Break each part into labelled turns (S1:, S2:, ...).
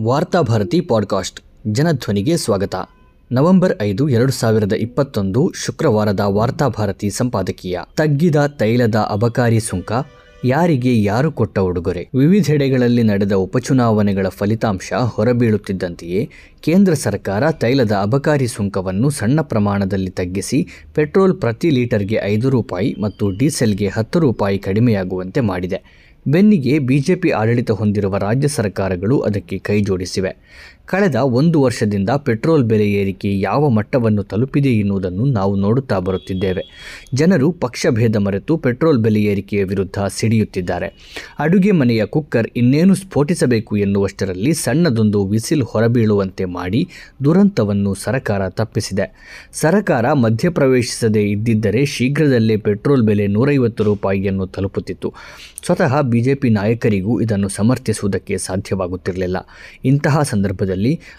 S1: Varthabharati podcast. ಜನಧ್ವನಿಗೆ ಸ್ವಾಗತ. November ಐದು, ಎರಡು ಸಾವಿರದ ಇಪ್ಪತ್ತೊಂದು ಶುಕ್ರವಾರದ ವಾರ್ತಾಭಾರತಿ ಸಂಪಾದಕೀಯ. ತಗ್ಗಿದ ತೈಲದ ಅಬಕಾರಿ ಸುಂಕ, ಯಾರಿಗೆ ಯಾರು ಕೊಟ್ಟ ಉಡುಗೊರೆ? ವಿವಿಧೆಡೆಗಳಲ್ಲಿ ನಡೆದ ಉಪಚುನಾವಣೆಗಳ ಫಲಿತಾಂಶ ಹೊರಬೀಳುತ್ತಿದ್ದಂತೆಯೇ ಕೇಂದ್ರ ಸರ್ಕಾರ ತೈಲದ ಅಬಕಾರಿ ಸುಂಕವನ್ನು ಸಣ್ಣ ಪ್ರಮಾಣದಲ್ಲಿ ತಗ್ಗಿಸಿ ಪೆಟ್ರೋಲ್ ಪ್ರತಿ ಲೀಟರ್ಗೆ ಐದು ರೂಪಾಯಿ ಮತ್ತು ಡೀಸೆಲ್ಗೆ ಹತ್ತು ರೂಪಾಯಿ ಕಡಿಮೆಯಾಗುವಂತೆ ಮಾಡಿದೆ. ಬೆನ್ನಿಗೆ ಬಿಜೆಪಿ ಆಡಳಿತ ಹೊಂದಿರುವ ರಾಜ್ಯ ಸರ್ಕಾರಗಳು ಅದಕ್ಕೆ ಕೈಜೋಡಿಸಿವೆ. ಕಳೆದ ಒಂದು ವರ್ಷದಿಂದ ಪೆಟ್ರೋಲ್ ಬೆಲೆ ಏರಿಕೆ ಯಾವ ಮಟ್ಟವನ್ನು ತಲುಪಿದೆ ಎನ್ನುವುದನ್ನು ನಾವು ನೋಡುತ್ತಾ ಬರುತ್ತಿದ್ದೇವೆ. ಜನರು ಪಕ್ಷಭೇದ ಮರೆತು ಪೆಟ್ರೋಲ್ ಬೆಲೆ ಏರಿಕೆಯ ವಿರುದ್ಧ ಸಿಡಿಯುತ್ತಿದ್ದಾರೆ. ಅಡುಗೆ ಮನೆಯ ಕುಕ್ಕರ್ ಇನ್ನೇನು ಸ್ಫೋಟಿಸಬೇಕು ಎನ್ನುವಷ್ಟರಲ್ಲಿ ಸಣ್ಣದೊಂದು ವಿಸಿಲ್ ಹೊರಬೀಳುವಂತೆ ಮಾಡಿ ದುರಂತವನ್ನು ಸರಕಾರ ತಪ್ಪಿಸಿದೆ. ಸರಕಾರ ಮಧ್ಯಪ್ರವೇಶಿಸದೇ ಇದ್ದಿದ್ದರೆ ಶೀಘ್ರದಲ್ಲೇ ಪೆಟ್ರೋಲ್ ಬೆಲೆ ನೂರೈವತ್ತು ರೂಪಾಯಿಯನ್ನು ತಲುಪುತ್ತಿತ್ತು. ಸ್ವತಃ ಬಿಜೆಪಿ ನಾಯಕರಿಗೂ ಇದನ್ನು ಸಮರ್ಥಿಸುವುದಕ್ಕೆ ಸಾಧ್ಯವಾಗುತ್ತಿರಲಿಲ್ಲ. ಇಂತಹ ಸಂದರ್ಭದಲ್ಲಿ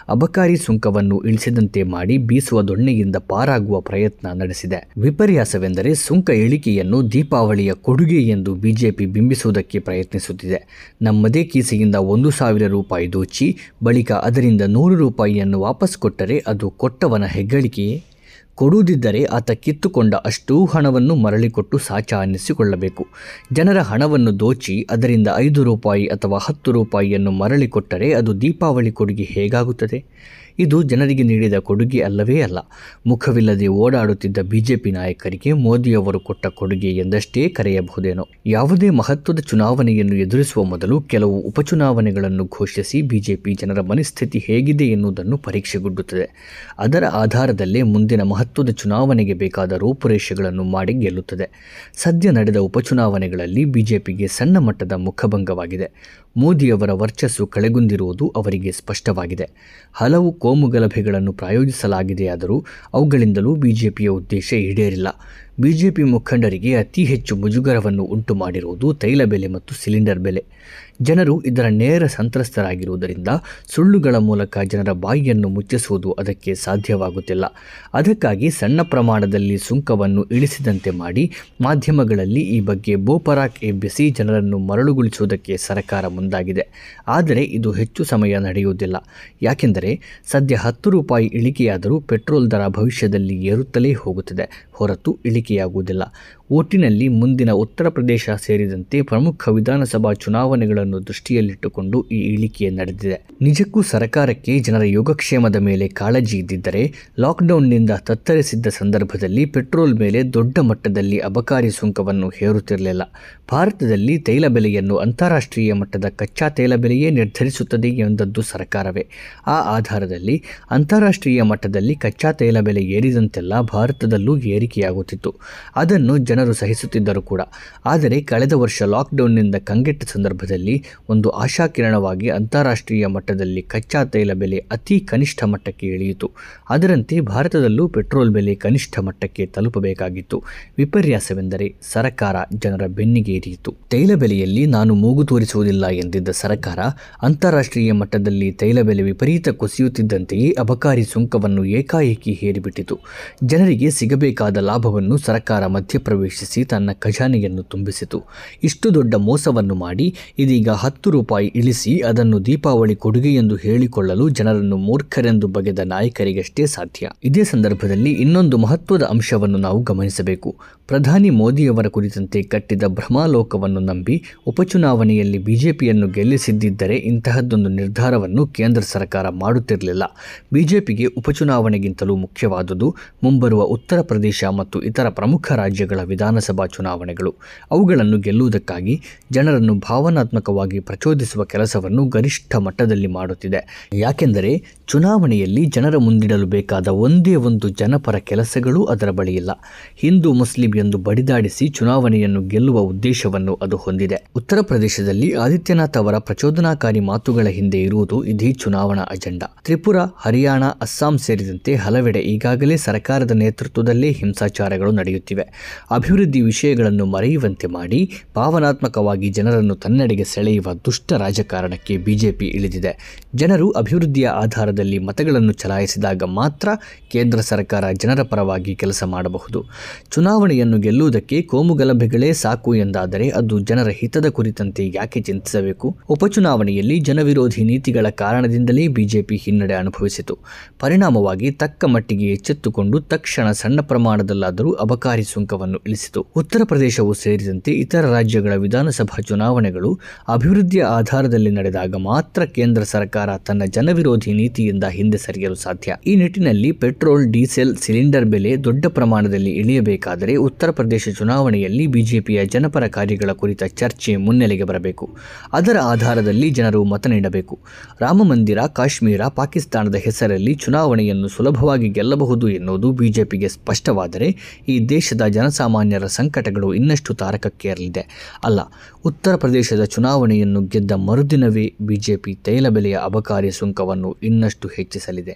S1: ಅಬಕಾರಿ ಸುಂಕವನ್ನು ಇಳಿಸಿದಂತೆ ಮಾಡಿ ಬೀಸುವ ದೊಣ್ಣೆಯಿಂದ ಪಾರಾಗುವ ಪ್ರಯತ್ನ ನಡೆಸಿದೆ. ವಿಪರ್ಯಾಸವೆಂದರೆ ಸುಂಕ ಇಳಿಕೆಯನ್ನು ದೀಪಾವಳಿಯ ಕೊಡುಗೆ ಎಂದು ಬಿಜೆಪಿ ಬಿಂಬಿಸುವುದಕ್ಕೆ ಪ್ರಯತ್ನಿಸುತ್ತಿದೆ. ನಮ್ಮದೇ ಕೀಸೆಯಿಂದ ಒಂದು ಸಾವಿರ ರೂಪಾಯಿ ದೋಚಿ, ಬಳಿಕ ಅದರಿಂದ ನೂರು ರೂಪಾಯಿಯನ್ನು ವಾಪಸ್ ಕೊಟ್ಟರೆ ಅದು ಕೊಟ್ಟವನ ಹೆಗ್ಗಳಿಕೆಯೇ? ಕೊಡುವುದಿದ್ದರೆ ಆತ ಕಿತ್ತುಕೊಂಡ ಅಷ್ಟೂ ಹಣವನ್ನು ಮರಳಿಕೊಟ್ಟು ಸಾಚ ಅನ್ನಿಸಿಕೊಳ್ಳಬೇಕು ಜನರ ಹಣವನ್ನು ದೋಚಿ, ಅದರಿಂದ ಐದು ರೂಪಾಯಿ ಅಥವಾ ಹತ್ತು ರೂಪಾಯಿಯನ್ನು ಮರಳಿ ಕೊಟ್ಟರೆ ಅದು ದೀಪಾವಳಿ ಕೊಡುಗೆ ಹೇಗಾಗುತ್ತದೆ? ಇದು ಜನರಿಗೆ ನೀಡಿದ ಕೊಡುಗೆ ಅಲ್ಲವೇ ಅಲ್ಲ. ಮುಖವಿಲ್ಲದೆ ಓಡಾಡುತ್ತಿದ್ದ ಬಿಜೆಪಿ ನಾಯಕರಿಗೆ ಮೋದಿಯವರು ಕೊಟ್ಟ ಕೊಡುಗೆ ಎಂದಷ್ಟೇ ಕರೆಯಬಹುದೇನೋ. ಯಾವುದೇ ಮಹತ್ವದ ಚುನಾವಣೆಯನ್ನು ಎದುರಿಸುವ ಮೊದಲು ಕೆಲವು ಉಪಚುನಾವಣೆಗಳನ್ನು ಘೋಷಿಸಿ ಬಿಜೆಪಿ ಜನರ ಮನಸ್ಥಿತಿ ಹೇಗಿದೆ ಎನ್ನುವುದನ್ನು ಪರೀಕ್ಷೆಗೊಡ್ಡುತ್ತದೆ. ಅದರ ಆಧಾರದಲ್ಲೇ ಮುಂದಿನ ಮಹತ್ವದ ಚುನಾವಣೆಗೆ ಬೇಕಾದ ರೂಪುರೇಷೆಗಳನ್ನು ಮಾಡಿ ಗೆಲ್ಲುತ್ತದೆ. ಸದ್ಯ ನಡೆದ ಉಪಚುನಾವಣೆಗಳಲ್ಲಿ ಬಿಜೆಪಿಗೆ ಸಣ್ಣ ಮಟ್ಟದ ಮುಖಭಂಗವಾಗಿದೆ. ಮೋದಿಯವರ ವರ್ಚಸ್ಸು ಕಳೆಗುಂದಿರುವುದು ಅವರಿಗೆ ಸ್ಪಷ್ಟವಾಗಿದೆ. ಹಲವು ಕೋಮುಗಲಭೆಗಳನ್ನು ಪ್ರಾಯೋಜಿಸಲಾಗಿದೆಯಾದರೂ ಅವುಗಳಿಂದಲೂ ಬಿಜೆಪಿಯ ಉದ್ದೇಶ ಈಡೇರಿಲ್ಲ. ಬಿಜೆಪಿ ಮುಖಂಡರಿಗೆ ಅತಿ ಹೆಚ್ಚು ಮುಜುಗರವನ್ನು ಉಂಟು ಮಾಡಿರುವುದು ತೈಲ ಬೆಲೆ ಮತ್ತು ಸಿಲಿಂಡರ್ ಬೆಲೆ. ಜನರು ಇದರ ನೇರ ಸಂತ್ರಸ್ತರಾಗಿರುವುದರಿಂದ ಸುಳ್ಳುಗಳ ಮೂಲಕ ಜನರ ಬಾಯಿಯನ್ನು ಮುಚ್ಚಿಸುವುದು ಅದಕ್ಕೆ ಸಾಧ್ಯವಾಗುತ್ತಿಲ್ಲ. ಅದಕ್ಕಾಗಿ ಸಣ್ಣ ಪ್ರಮಾಣದಲ್ಲಿ ಸುಂಕವನ್ನು ಇಳಿಸಿದಂತೆ ಮಾಡಿ ಮಾಧ್ಯಮಗಳಲ್ಲಿ ಈ ಬಗ್ಗೆ ಬೋಪರಾಕ್ ಎಬ್ಬಿಸಿ ಜನರನ್ನು ಮರಳುಗೊಳಿಸುವುದಕ್ಕೆ ಸರ್ಕಾರ ಮುಂದಾಗಿದೆ. ಆದರೆ ಇದು ಹೆಚ್ಚು ಸಮಯ ನಡೆಯುವುದಿಲ್ಲ. ಯಾಕೆಂದರೆ ಸದ್ಯ ಹತ್ತು ರೂಪಾಯಿ ಇಳಿಕೆಯಾದರೂ ಪೆಟ್ರೋಲ್ ದರ ಭವಿಷ್ಯದಲ್ಲಿ ಏರುತ್ತಲೇ ಹೋಗುತ್ತದೆ. ಹೊರತು ಇಳಿಕೆಯಾಗುವುದಿಲ್ಲ. ಒಟ್ಟಿನಲ್ಲಿ ಮುಂದಿನ ಉತ್ತರ ಪ್ರದೇಶ ಸೇರಿದಂತೆ ಪ್ರಮುಖ ವಿಧಾನಸಭಾ ಚುನಾವಣೆಗಳನ್ನು ದೃಷ್ಟಿಯಲ್ಲಿಟ್ಟುಕೊಂಡು ಈ ಇಳಿಕೆ ನಡೆದಿದೆ. ನಿಜಕ್ಕೂ ಸರ್ಕಾರಕ್ಕೆ ಜನರ ಯೋಗಕ್ಷೇಮದ ಮೇಲೆ ಕಾಳಜಿ ಇದ್ದಿದ್ದರೆ ಲಾಕ್ಡೌನ್ನಿಂದ ತತ್ತರಿಸಿದ್ದ ಸಂದರ್ಭದಲ್ಲಿ ಪೆಟ್ರೋಲ್ ಮೇಲೆ ದೊಡ್ಡ ಮಟ್ಟದಲ್ಲಿ ಅಬಕಾರಿ ಸುಂಕವನ್ನು ಹೇರುತ್ತಿರಲಿಲ್ಲ. ಭಾರತದಲ್ಲಿ ತೈಲ ಬೆಲೆಯನ್ನು ಅಂತಾರಾಷ್ಟ್ರೀಯ ಮಟ್ಟದ ಕಚ್ಚಾ ತೈಲ ಬೆಲೆಯೇ ನಿರ್ಧರಿಸುತ್ತದೆ ಎಂದದ್ದು ಸರ್ಕಾರವೇ. ಆ ಆಧಾರದಲ್ಲಿ ಅಂತಾರಾಷ್ಟ್ರೀಯ ಮಟ್ಟದಲ್ಲಿ ಕಚ್ಚಾ ತೈಲ ಬೆಲೆ ಏರಿದಂತೆಲ್ಲ ಭಾರತದಲ್ಲೂ ಏರಿಕೆಯಾಗುತ್ತಿತ್ತು ಅದನ್ನು ಜನರು ಸಹಿಸುತ್ತಿದ್ದರು ಕೂಡ. ಆದರೆ ಕಳೆದ ವರ್ಷ ಲಾಕ್ಡೌನ್ನಿಂದ ಕಂಗೆಟ್ಟ ಸಂದರ್ಭದಲ್ಲಿ ಒಂದು ಆಶಾಕಿರಣವಾಗಿ ಅಂತಾರಾಷ್ಟ್ರೀಯ ಮಟ್ಟದಲ್ಲಿ ಕಚ್ಚಾ ತೈಲ ಬೆಲೆ ಅತಿ ಕನಿಷ್ಠ ಮಟ್ಟಕ್ಕೆ ಇಳಿಯಿತು. ಅದರಂತೆ ಭಾರತದಲ್ಲೂ ಪೆಟ್ರೋಲ್ ಬೆಲೆ ಕನಿಷ್ಠ ಮಟ್ಟಕ್ಕೆ ತಲುಪಬೇಕಾಗಿತ್ತು. ವಿಪರ್ಯಾಸವೆಂದರೆ ಸರಕಾರ ಜನರ ಬೆನ್ನಿಗೆ ಏರಿಯಿತು ತೈಲ ಬೆಲೆಯಲ್ಲಿ ನಾನು ಮೂಗು ತೋರಿಸುವುದಿಲ್ಲ ಎಂದಿದ್ದ ಸರ್ಕಾರ ಅಂತಾರಾಷ್ಟ್ರೀಯ ಮಟ್ಟದಲ್ಲಿ ತೈಲ ಬೆಲೆ ವಿಪರೀತ ಕುಸಿಯುತ್ತಿದ್ದಂತೆಯೇ ಅಬಕಾರಿ ಸುಂಕವನ್ನು ಏಕಾಏಕಿ ಹೇರಿಬಿಟ್ಟಿತು. ಜನರಿಗೆ ಸಿಗಬೇಕಾದ ಲಾಭವನ್ನು ಸರ್ಕಾರ ಮಧ್ಯಪ್ರವೇಶಿಸಿ ತನ್ನ ಖಜಾನೆಯನ್ನು ತುಂಬಿಸಿತು. ಇಷ್ಟು ದೊಡ್ಡ ಮೋಸವನ್ನು ಮಾಡಿ ಇದೀಗ ಹತ್ತು ರೂಪಾಯಿ ಇಳಿಸಿ ಅದನ್ನು ದೀಪಾವಳಿ ಕೊಡುಗೆ ಎಂದು ಹೇಳಿಕೊಳ್ಳಲು ಜನರನ್ನು ಮೂರ್ಖರೆಂದು ಬಗೆದ ನಾಯಕರಿಗಷ್ಟೇ ಸಾಧ್ಯ. ಇದೇ ಸಂದರ್ಭದಲ್ಲಿ ಇನ್ನೊಂದು ಮಹತ್ವದ ಅಂಶವನ್ನು ನಾವು ಗಮನಿಸಬೇಕು. ಪ್ರಧಾನಿ ಮೋದಿಯವರ ಕುರಿತಂತೆ ಕಟ್ಟಿದ ಭ್ರಮಾಲೋಕವನ್ನು ನಂಬಿ ಉಪಚುನಾವಣೆಯಲ್ಲಿ ಬಿಜೆಪಿಯನ್ನು ಗೆಲ್ಲಿಸಿದ್ದಿದ್ದರೆ ಇಂತಹದ್ದೊಂದು ನಿರ್ಧಾರವನ್ನು ಕೇಂದ್ರ ಸರ್ಕಾರ ಮಾಡುತ್ತಿರಲಿಲ್ಲ. ಬಿಜೆಪಿಗೆ ಉಪಚುನಾವಣೆಗಿಂತಲೂ ಮುಖ್ಯವಾದುದು ಮುಂಬರುವ ಉತ್ತರ ಪ್ರದೇಶ ಮತ್ತು ಇತರ ಪ್ರಮುಖ ರಾಜ್ಯಗಳ ವಿಧಾನಸಭಾ ಚುನಾವಣೆಗಳು. ಅವುಗಳನ್ನು ಗೆಲ್ಲುವುದಕ್ಕಾಗಿ ಜನರನ್ನು ಭಾವನಾತ್ಮಕವಾಗಿ ಪ್ರಚೋದಿಸುವ ಕೆಲಸವನ್ನು ಗರಿಷ್ಠ ಮಟ್ಟದಲ್ಲಿ ಮಾಡುತ್ತಿದೆ. ಯಾಕೆಂದರೆ ಚುನಾವಣೆಯಲ್ಲಿ ಜನರ ಮುಂದಿಡಲು ಬೇಕಾದ ಒಂದೇ ಒಂದು ಜನಪರ ಕೆಲಸಗಳು ಅದರ ಬಳಿಯಿಲ್ಲ. ಹಿಂದೂ ಮುಸ್ಲಿಂ ಎಂದು ಬಡಿದಾಡಿಸಿ ಚುನಾವಣೆಯನ್ನು ಗೆಲ್ಲುವ ಉದ್ದೇಶವನ್ನು ಅದು ಹೊಂದಿದೆ. ಉತ್ತರ ಪ್ರದೇಶದಲ್ಲಿ ಆದಿತ್ಯನಾಥ್ ಅವರ ಪ್ರಚೋದನಾಕಾರಿ ಮಾತುಗಳ ಹಿಂದೆ ಇರುವುದು ಇದೇ ಚುನಾವಣಾ ಅಜೆಂಡಾ. ತ್ರಿಪುರ, ಹರಿಯಾಣ, ಅಸ್ಸಾಂ ಸೇರಿದಂತೆ ಹಲವೆಡೆ ಈಗಾಗಲೇ ಸರ್ಕಾರದ ನೇತೃತ್ವದಲ್ಲೇ ಹಿಂಸಾಚಾರಗಳು ನಡೆಯುತ್ತಿವೆ. ಅಭಿವೃದ್ಧಿ ವಿಷಯಗಳನ್ನು ಮರೆಯುವಂತೆ ಮಾಡಿ ಭಾವನಾತ್ಮಕವಾಗಿ ಜನರನ್ನು ತನ್ನೆಡೆಗೆ ಸೆಳೆಯುವ ದುಷ್ಟ ರಾಜಕಾರಣಕ್ಕೆ ಬಿಜೆಪಿ ಇಳಿದಿದೆ. ಜನರು ಅಭಿವೃದ್ಧಿಯ ಆಧಾರದಲ್ಲಿ ಮತಗಳನ್ನು ಚಲಾಯಿಸಿದಾಗ ಮಾತ್ರ ಕೇಂದ್ರ ಸರ್ಕಾರ ಜನರ ಪರವಾಗಿ ಕೆಲಸ ಮಾಡಬಹುದು. ಚುನಾವಣೆಯನ್ನು ಗೆಲ್ಲುವುದಕ್ಕೆ ಕೋಮುಗಲಭೆಗಳೇ ಸಾಕು ಎಂದಾದರೆ ಅದು ಜನರ ಹಿತದ ಕುರಿತಂತೆ ಯಾಕೆ ಚಿಂತಿಸಬೇಕು? ಉಪಚುನಾವಣೆಯಲ್ಲಿ ಜನವಿರೋಧಿ ನೀತಿಗಳ ಕಾರಣದಿಂದಲೇ ಬಿಜೆಪಿ ಹಿನ್ನಡೆ ಅನುಭವಿಸಿತು. ಪರಿಣಾಮವಾಗಿ ತಕ್ಕ ಮಟ್ಟಿಗೆ ಎಚ್ಚೆತ್ತುಕೊಂಡು ತಕ್ಷಣ ಸಣ್ಣ ಪ್ರಮಾಣದಲ್ಲಾದರೂ ಅಬಕಾರಿ ಸುಂಕವನ್ನು ಇಳಿಸಿತು. ಉತ್ತರ ಪ್ರದೇಶವು ಸೇರಿದಂತೆ ಇತರ ರಾಜ್ಯಗಳ ವಿಧಾನಸಭಾ ಚುನಾವಣೆಗಳು ಅಭಿವೃದ್ಧಿಯ ಆಧಾರದಲ್ಲಿ ನಡೆದಾಗ ಮಾತ್ರ ಕೇಂದ್ರ ಸರ್ಕಾರ ತನ್ನ ಜನವಿರೋಧಿ ನೀತಿಯಿಂದ ಹಿಂದೆ ಸರಿಯಲು ಸಾಧ್ಯ. ಈ ನಿಟ್ಟಿನಲ್ಲಿ ಪೆಟ್ರೋಲ್, ಡೀಸೆಲ್, ಸಿಲಿಂಡರ್ ಬೆಲೆ ದೊಡ್ಡ ಪ್ರಮಾಣದಲ್ಲಿ ಇಳಿಯಬೇಕಾದರೆ ಉತ್ತರ ಪ್ರದೇಶ ಚುನಾವಣೆಯಲ್ಲಿ ಬಿಜೆಪಿಯ ಜನಪರ ಕಾರ್ಯಗಳ ಕುರಿತ ಚರ್ಚೆ ಮುನ್ನೆಲೆಗೆ ಬರಬೇಕು. ಅದರ ಆಧಾರದಲ್ಲಿ ಜನರು ಮತ ನೀಡಬೇಕು. ರಾಮ ಮಂದಿರ, ಕಾಶ್ಮೀರ, ಪಾಕಿಸ್ತಾನದ ಹೆಸರಲ್ಲಿ ಚುನಾವಣೆಯನ್ನು ಸುಲಭವಾಗಿ ಗೆಲ್ಲಬಹುದು ಎನ್ನುವುದು ಬಿಜೆಪಿಗೆ ಸ್ಪಷ್ಟವಾದರೆ ಈ ದೇಶದ ಜನಸಾಮಾನ್ಯರ ಸಂಕಟಗಳು ಇನ್ನಷ್ಟು ತಾರಕಕ್ಕೇರಲಿದೆ. ಅಲ್ಲ, ಉತ್ತರ ಪ್ರದೇಶದ ಚುನಾವಣೆಯನ್ನು ಗೆದ್ದ ಮರುದಿನವೇ ಬಿಜೆಪಿ ತೈಲ ಬೆಲೆಯ ಅಬಕಾರಿ ಸುಂಕವನ್ನು ಇನ್ನಷ್ಟು ಹೆಚ್ಚಿಸಲಿದೆ.